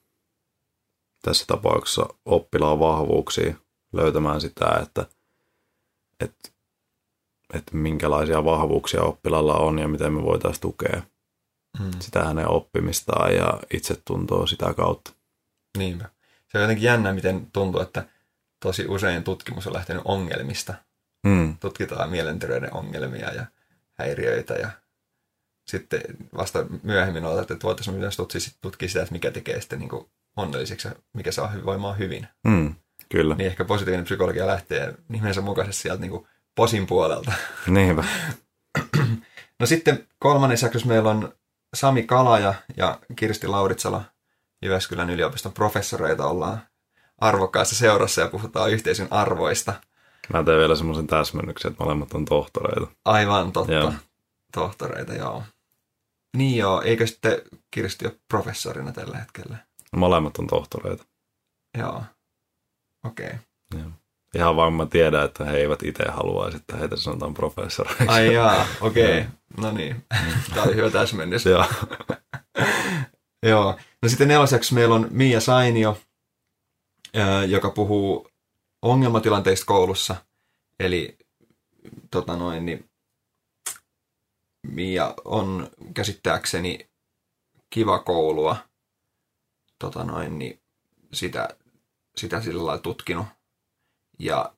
tässä tapauksessa oppilaan vahvuuksia, löytämään sitä, että, että, että minkälaisia vahvuuksia oppilalla on ja miten me voitaisiin tukea hmm. sitä hänen oppimistaan ja itsetuntoa sitä kautta. Niinpä. Se on jotenkin jännä, miten tuntuu, että tosi usein tutkimus on lähtenyt ongelmista. Hmm. Tutkitaan mielenterveyden ongelmia ja häiriöitä ja sitten vasta myöhemmin olet, että voitaisiin myös tutkia, sitä, että mikä tekee sitten niin onnelliseksi ja mikä saa hyvinvoimaan hyvin. Hmm. Kyllä. Niin ehkä positiivinen psykologia lähtee nimensä mukaisesti sieltä niin posin puolelta. Niinpä. no sitten kolmannessa jaksossa meillä on Sami Kalaja ja Kirsti Lauritsala Jyväskylän yliopiston professoreita ollaan arvokkaassa seurassa ja puhutaan yhteisön arvoista. Mä teen vielä semmoisen täsmennyksen, että molemmat on tohtoreita. Aivan totta. Joo. Tohtoreita, joo. Niin joo, eikö sitten Kirsti ole professorina tällä hetkellä? Molemmat on tohtoreita. Joo. Okei. Okay. Joo. Ihan vaan mä tiedän, että he eivät itse haluaisi, että heitä sanotaan professoreiksi. Ai jaa, okei. Okay. no niin, tämä oli hyvä täsmennys. Joo. Joo. No sitten nelosjaksossa meillä on Mia Sainio, joka puhuu ongelmatilanteista koulussa. Eli tota noin, niin Mia on käsittääkseni kiva koulua tota noin, niin sitä, sitä sillä lailla tutkinut. Ja,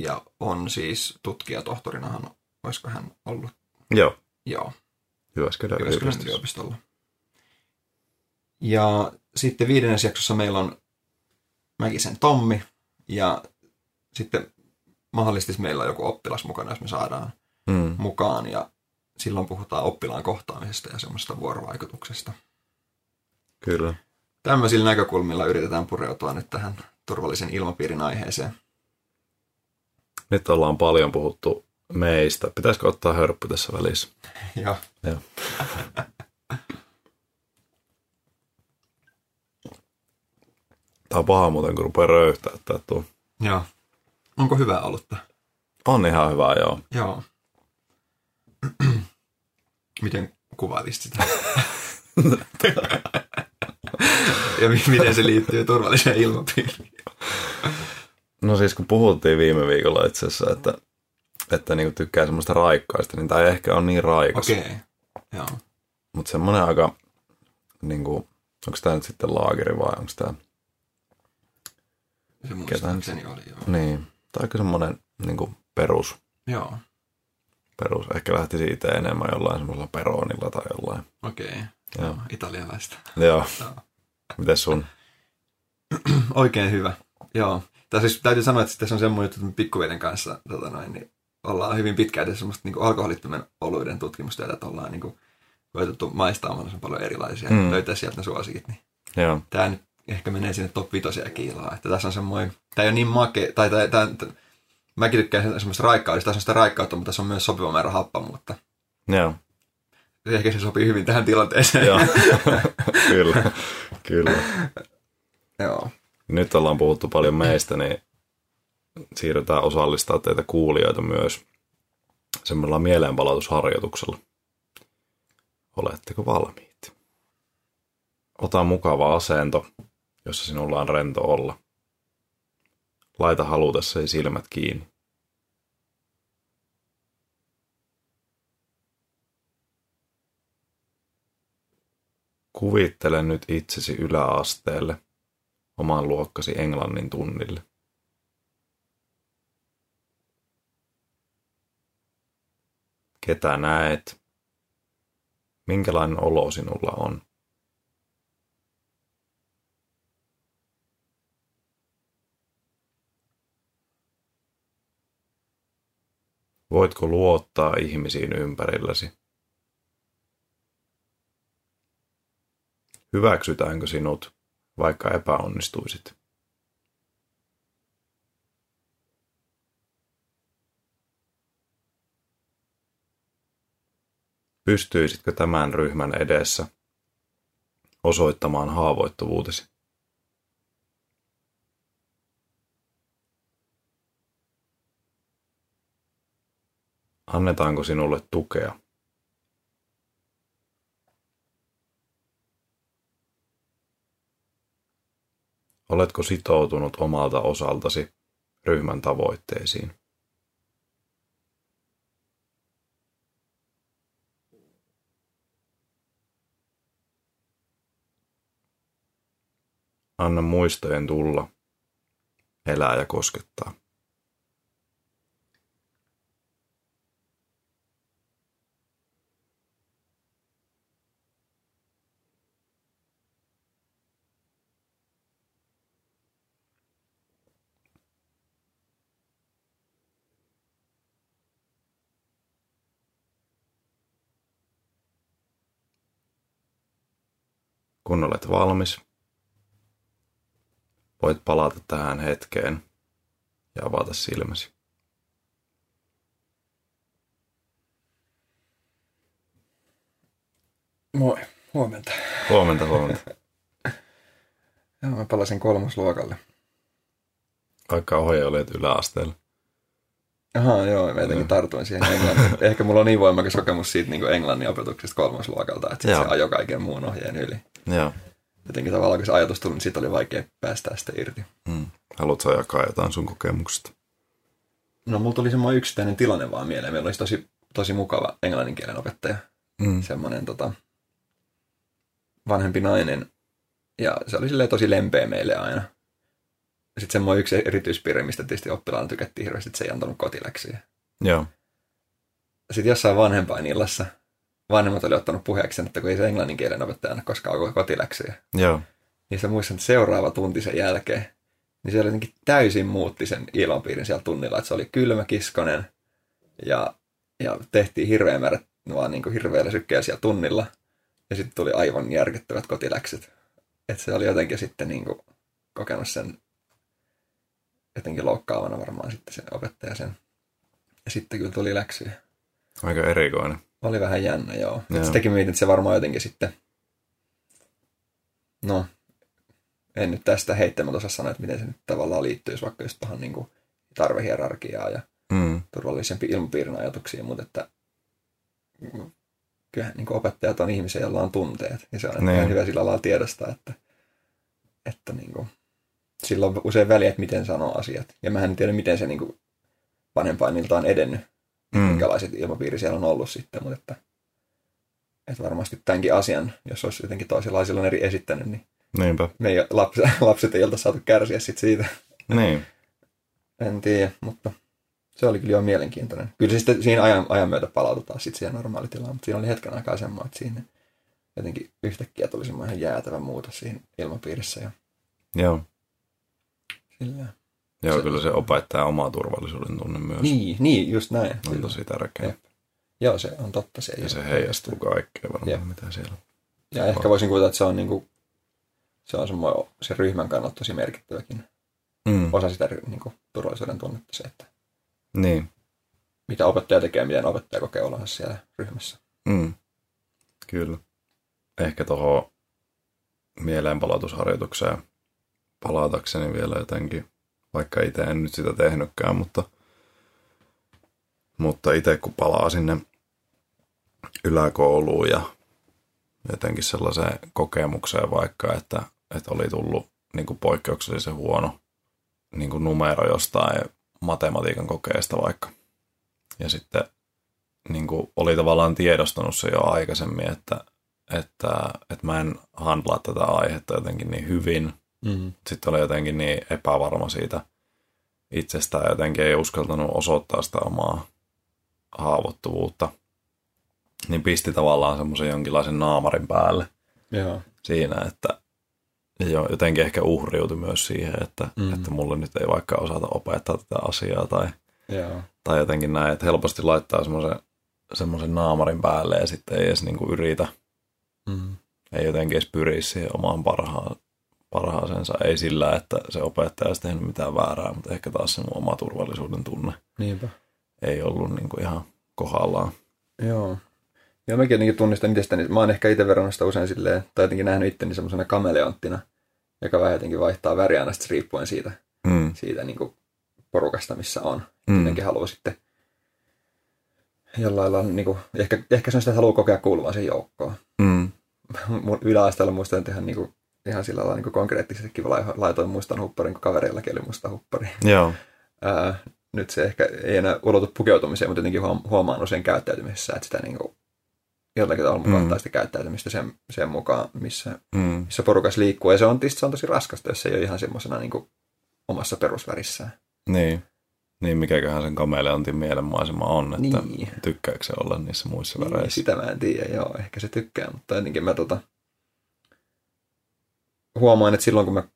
ja on siis tutkijatohtorinahan, olisiko hän ollut? Joo. Joo. Jyväskylän, Jyväskylän yliopistolla. Ja sitten viidennes jaksossa meillä on Mäkisen Tommi ja sitten mahdollisesti meillä on joku oppilas mukana, jos me saadaan mm. mukaan ja silloin puhutaan oppilaan kohtaamisesta ja semmoista vuorovaikutuksesta. Kyllä. Tämmöisillä näkökulmilla yritetään pureutua nyt tähän turvallisen ilmapiirin aiheeseen. Nyt ollaan paljon puhuttu meistä. Pitäisikö ottaa hörppy tässä välissä? Joo. Joo. Tämä on paha muuten, kun rupeaa röyhtäyttää tuo. Joo. Onko hyvä olutta? On ihan hyvä, joo. Joo. Miten kuvailisit sitä? ja miten se liittyy turvalliseen ilmapiiriin? No siis kun puhuttiin viime viikolla itse asiassa, että, että niinku tykkää semmoista raikkaista, niin tämä ei ehkä ole niin raikas. Okei, okay. joo. Mutta semmoinen aika, niinku, onko tämä nyt sitten laageri vai onko tämä... Se muistaakseni oli, joo. Niin, tai aika semmoinen niinku perus. Joo. Perus. Ehkä lähti siitä enemmän jollain semmoisella peronilla tai jollain. Okei, okay. joo. italialaista. Joo. joo. Mites sun? Oikein hyvä, joo. Tai siis täytyy sanoa, että tässä on semmoinen juttu, että pikkuveiden kanssa tota noin, niin ollaan hyvin pitkään semmoista niin alkoholittomien oluiden tutkimustyötä, että ollaan niin kuin, koetettu maistaa mahdollisimman paljon erilaisia mm. löytää sieltä ne suosikit. Niin Joo. Tämä nyt ehkä menee sinne top 5 kiilaa. Että tässä on semmoinen, tämä ei ole niin make, tai tämä, tämä, mäkin tykkään semmoista raikkaudesta, tässä on sitä raikkautta, mutta tässä on myös sopiva määrä happamuutta. Joo. Ehkä se sopii hyvin tähän tilanteeseen. Joo, kyllä, kyllä. Joo. Nyt ollaan puhuttu paljon meistä, niin siirrytään osallistaa teitä kuulijoita myös semmoilla mieleenpalautusharjoituksella. Oletteko valmiit? Ota mukava asento, jossa sinulla on rento olla. Laita halutessasi silmät kiinni. Kuvittele nyt itsesi yläasteelle, oman luokkasi englannin tunnille. Ketä näet? Minkälainen olo sinulla on? Voitko luottaa ihmisiin ympärilläsi? Hyväksytäänkö sinut, vaikka epäonnistuisit? Pystyisitkö tämän ryhmän edessä osoittamaan haavoittuvuutesi? Annetaanko sinulle tukea? Oletko sitoutunut omalta osaltasi ryhmän tavoitteisiin? Anna muistojen tulla, elää ja koskettaa. Kun olet valmis, voit palata tähän hetkeen ja avata silmäsi. Moi, huomenta. Huomenta, huomenta. Joo, mä palasin kolmosluokalle. Vaikka ohje olet yläasteella. Aha, joo, mä jotenkin tartuin siihen englannin. Ehkä mulla on niin voimakas kokemus siitä niin englannin opetuksesta kolmosluokalta, että se ajoi kaiken muun ohjeen yli. Joo. Jotenkin tavallaan, kun se ajatus tuli, niin siitä oli vaikea päästä sitä irti. Mm. Haluatko jakaa jotain sun kokemuksesta? No, mulla tuli semmoinen yksittäinen tilanne vaan mieleen. Meillä olisi tosi, tosi mukava englannin kielen opettaja. Mm. Semmoinen tota, vanhempi nainen. Ja se oli silleen tosi lempeä meille aina. Sitten semmoinen yksi erityispiirre, mistä tietysti oppilaan tykättiin hirveästi, että se ei antanut kotiläksyjä. Joo. Sitten jossain vanhempain illassa vanhemmat oli ottanut puheeksi sen, että kun ei se englannin kielen opettaja anna koskaan ole kotiläksyjä. Joo. Niin se muistan, että seuraava tunti sen jälkeen, niin se jotenkin täysin muutti sen ilmapiirin siellä tunnilla, että se oli kylmä kiskonen ja, ja tehtiin hirveä määrä vaan niin kuin hirveällä sykkeellä siellä tunnilla. Ja sitten tuli aivan järkyttävät kotiläksyt. Että se oli jotenkin sitten niin kuin kokenut sen jotenkin loukkaavana varmaan sitten se opettaja sen. Ja sitten kyllä tuli läksyjä. Aika erikoinen. Oli vähän jännä, joo. Joo. Se teki mietin, että se varmaan jotenkin sitten, no, en nyt tästä heittämättä osaa sanoa, että miten se nyt tavallaan liittyisi vaikka just tuohon niin tarvehierarkiaan ja Mm. turvallisempi ilmapiirin ajatuksiin, mutta että kyllä niin opettajat on ihmisiä, joilla on tunteet. Ja se on Niin. ihan hyvä sillä lailla tiedostaa, että, että niin kuin, sillä on usein väliä, että miten sanoo asiat. Ja mä en tiedä, miten se niin kuin vanhempainilta on edennyt, Mm. minkälaiset ilmapiiri siellä on ollut sitten, mutta että, että varmasti tämänkin asian, jos olisi jotenkin toisenlaisilla eri esittänyt, niin Niinpä. me ei, lapset, lapset ei olta saatu kärsiä sit siitä. Niin. En tiedä, mutta se oli kyllä jo mielenkiintoinen. Kyllä se sitten siinä ajan, ajan myötä palautetaan sitten siihen normaalitilaan, mutta siinä oli hetken aikaa semmoinen, että siinä jotenkin yhtäkkiä tuli semmoinen ihan jäätävä muutos siinä ilmapiirissä ja Joo. sillä. Joo, Se- kyllä se opettaa omaa turvallisuuden tunne myös. Niin, niin, just näin. On tosi tärkeä. Jep. Joo, se on totta. Se Ja ole- se heijastuu kaikkeen varmaan, Jep. mitä siellä on. Ja ehkä voisin kuvitella, että se on, niinku, se on semmoinen, se ryhmän kannalta tosi merkittäväkin Mm. osa sitä niinku, turvallisuuden tunnetta se, että Niin. mitä opettaja tekee miten opettaja kokee olonsa siellä ryhmässä. Mm. Kyllä. Ehkä tuohon mieleenpalautusharjoitukseen palatakseni vielä jotenkin, vaikka itse en nyt sitä tehnytkään, mutta, mutta itse kun palaa sinne yläkouluun ja jotenkin sellaiseen kokemukseen vaikka, että, että oli tullut niin kuin poikkeuksellisen huono niin kuin numero jostain matematiikan kokeesta vaikka. Ja sitten niin kuin oli tavallaan tiedostanut se jo aikaisemmin, että, että, että mä en handlaa tätä aihetta jotenkin niin hyvin. Mm. Sitten oli jotenkin niin epävarma siitä itsestään, jotenkin ei uskaltanut osoittaa sitä omaa haavoittuvuutta. Niin pisti tavallaan semmoisen jonkinlaisen naamarin päälle Joo. siinä, että jo, jotenkin ehkä uhriutui myös siihen, että, Mm. että mulle nyt ei vaikka osata opettaa tätä asiaa tai, Joo. tai jotenkin näin, että helposti laittaa semmoisen, semmoisen naamarin päälle ja sitten ei edes niinku yritä, Mm. ei jotenkin edes pyri siihen omaan parhaan, parhaasensa. Ei sillä, että se opettaja olisi tehnyt mitään väärää, mutta ehkä taas se mun oma turvallisuuden tunne Niinpä. ei ollut niinku ihan kohdallaan. Joo. Joo, mäkin jotenkin tunnistan itsestäni. Mä oon ehkä itse verrannut sitä usein silleen, tai jotenkin nähnyt itteni semmoisena kameleonttina, joka vähän jotenkin vaihtaa väriä aina riippuen siitä, Mm. siitä niin kuin porukasta, missä on. Mm. Jotenkin haluaa sitten jollain lailla, niin kuin, ehkä, ehkä se on sitä, että haluaa kokea kuuluvan sen joukkoon. Mm. Mun yläasteella muistan, ihan niin kuin, ihan sillä lailla niin konkreettisestikin laitoin mustan hupparin, kun kavereillakin oli musta huppari. Joo. Ää, nyt se ehkä ei enää ulotu pukeutumiseen, mutta jotenkin huomaan usein käyttäytymisessä, että sitä niin kuin jollakin tavalla mukaan mm. sitä käyttäytymistä sen, sen mukaan, missä, mm. missä porukas liikkuu. Ja se on, se on tosi raskasta, jos se ei ole ihan semmoisena niin omassa perusvärissään. Niin. Niin, mikäköhän sen kameleontin mielenmaisema on, että niin. tykkääkö se olla niissä muissa niin, väreissä? Sitä mä en tiedä, joo, ehkä se tykkää, mutta jotenkin mä tota, huomaan, että silloin kun mä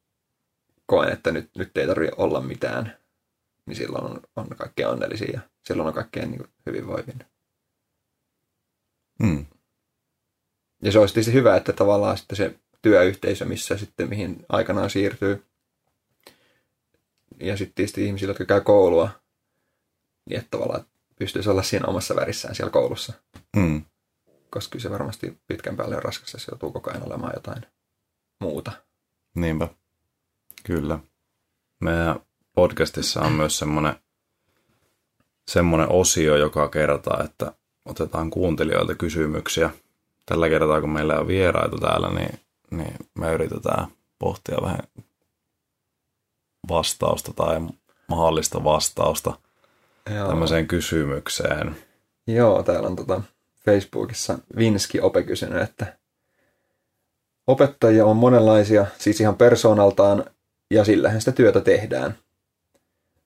koen, että nyt, nyt ei tarvitse olla mitään, niin silloin on, on kaikkein onnellisia ja silloin on kaikkein niin hyvinvoivin. Mm. Ja se olisi tietysti hyvä, että tavallaan sitten se työyhteisö, missä sitten mihin aikanaan siirtyy, ja sitten tietysti ihmisillä, jotka käy koulua, niin että tavallaan pystyisi olla siinä omassa värissään siellä koulussa. Mm. Koska se varmasti pitkän päälle on raskas, jos joutuu koko ajan olemaan jotain muuta. Niinpä. Kyllä. Meidän podcastissa on myös semmoinen, semmoinen osio joka kertaa, että otetaan kuuntelijoilta kysymyksiä. Tällä kertaa, kun meillä on vieraita täällä, niin, niin me yritetään pohtia vähän vastausta tai mahdollista vastausta Joo. tämmöiseen kysymykseen. Joo, täällä on tota Facebookissa Vinski Ope kysynyt, että opettajia on monenlaisia, siis ihan persoonaltaan, ja sillähän sitä työtä tehdään.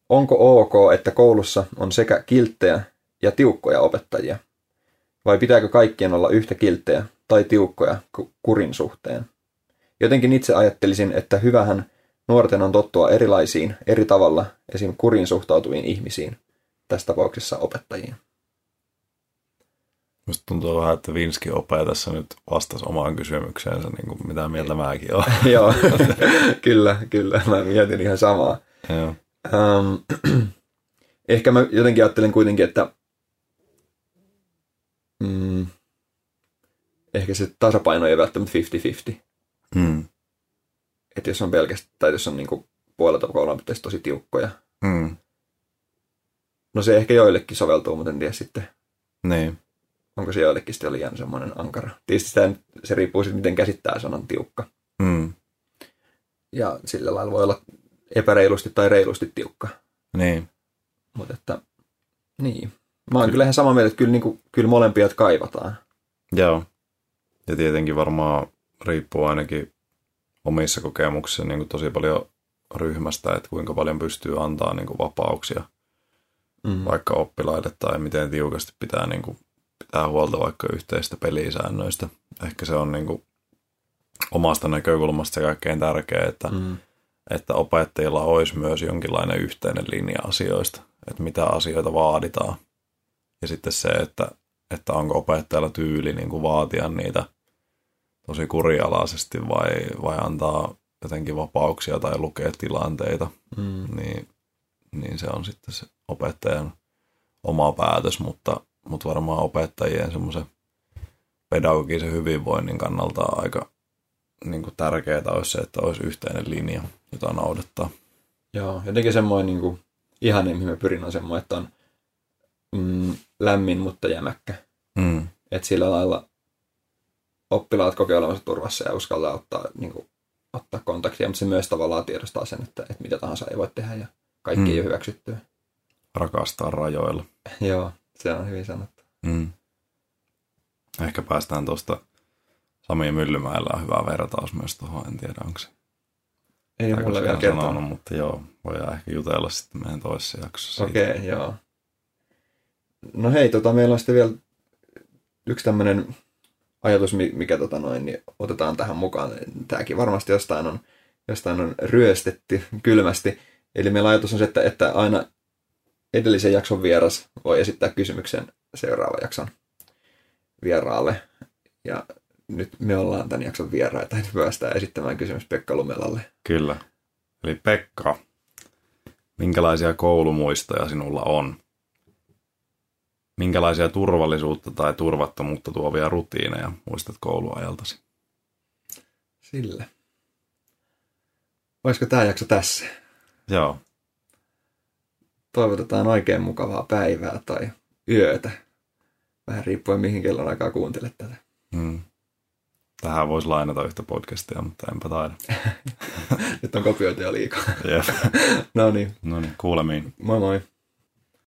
Onko ok, että koulussa on sekä kilttejä ja tiukkoja opettajia? Vai pitääkö kaikkien olla yhtä kilttejä tai tiukkoja kurin suhteen? Jotenkin itse ajattelisin, että hyvähän nuorten on tottua erilaisiin, eri tavalla esim. kurin suhtautuviin ihmisiin, tässä tapauksessa opettajiin. Musta tuntuu vähän, että Vinski Ope tässä nyt vastasi omaan kysymykseensä, niin kuin mitä mieltä mäkin olen. Joo, kyllä, kyllä. Mä mietin ihan samaa. Joo. Um, ehkä mä jotenkin ajattelen kuitenkin, että mm, ehkä se tasapaino ei välttämättä 50-50. Mm. Että jos on pelkästään, tai jos on niinku puolelta koulunopettajista tosi tiukkoja. Mm. No se ehkä joillekin soveltuu, mutta en tiedä sitten. Niin. Onko se joillekin sitten liian semmoinen ankara. Tietysti sitä, se riippuu sitten, miten käsittää sanan tiukka. Mm. Ja sillä lailla voi olla epäreilusti tai reilusti tiukka. Niin. Mutta että, niin. Mä oon kyllä ihan samaa mieltä, että kyllä, niin kuin, kyllä molempia kaivataan. Joo. Ja tietenkin varmaan riippuu ainakin omissa kokemuksissa niin kuin tosi paljon ryhmästä, että kuinka paljon pystyy antaa niin kuin vapauksia mm. vaikka oppilaille tai miten tiukasti pitää niin kuin, pitää huolta vaikka yhteistä pelisäännöistä. Ehkä se on niin kuin, omasta näkökulmasta se kaikkein tärkeää, että, mm. että opettajilla olisi myös jonkinlainen yhteinen linja asioista, että mitä asioita vaaditaan. Ja sitten se, että, että onko opettajalla tyyli niin kuin vaatia niitä – tosi kurialaisesti vai, vai antaa jotenkin vapauksia tai lukea tilanteita, mm. niin, niin se on sitten se opettajan oma päätös, mutta, mutta varmaan opettajien semmoisen pedagogisen hyvinvoinnin kannalta aika niin kuin tärkeää olisi se, että olisi yhteinen linja, jota noudattaa. Joo, jotenkin semmoinen niin kuin, ihan mihin mä pyrin, on semmoinen, että on mm, lämmin, mutta jämäkkä. Mm. Että sillä lailla oppilaat kokee olevansa turvassa ja uskaltaa ottaa, niin kuin, ottaa kontaktia, mutta se myös tavallaan tiedostaa sen, että, että mitä tahansa ei voi tehdä ja kaikki mm. ei ole hyväksyttyä. Rakastaa rajoilla. Joo, se on hyvin sanottu. Mm. Ehkä päästään tuosta Sami Myllymäellä on hyvä vertaus myös tuohon, en tiedä onko se. Ei mulle vielä sanonut, mutta joo, voidaan ehkä jutella sitten meidän toisessa jaksossa. Okei, okay, joo. No hei, tota, meillä on sitten vielä yksi tämmöinen ajatus, mikä tota noin, niin otetaan tähän mukaan. Tämäkin varmasti jostain on, jostain on ryöstetty kylmästi. Eli meillä ajatus on se, että, että aina edellisen jakson vieras voi esittää kysymyksen seuraavan jakson vieraalle. Ja nyt me ollaan tämän jakson vieraita, että päästään esittämään kysymys Pekka Lumelalle. Kyllä. Eli Pekka, minkälaisia koulumuistoja sinulla on? Minkälaisia turvallisuutta tai turvattomuutta tuovia rutiineja muistat kouluajaltasi? Sillä. Olisiko tämä jakso tässä? Joo. Toivotetaan oikein mukavaa päivää tai yötä. Vähän riippuen mihin kellon aikaa kuuntelet tätä. Hmm. Tähän voisi lainata yhtä podcastia, mutta enpä taida. Nyt on kopioita jo liikaa. Jep. no niin, No niin, kuulemiin. moi moi.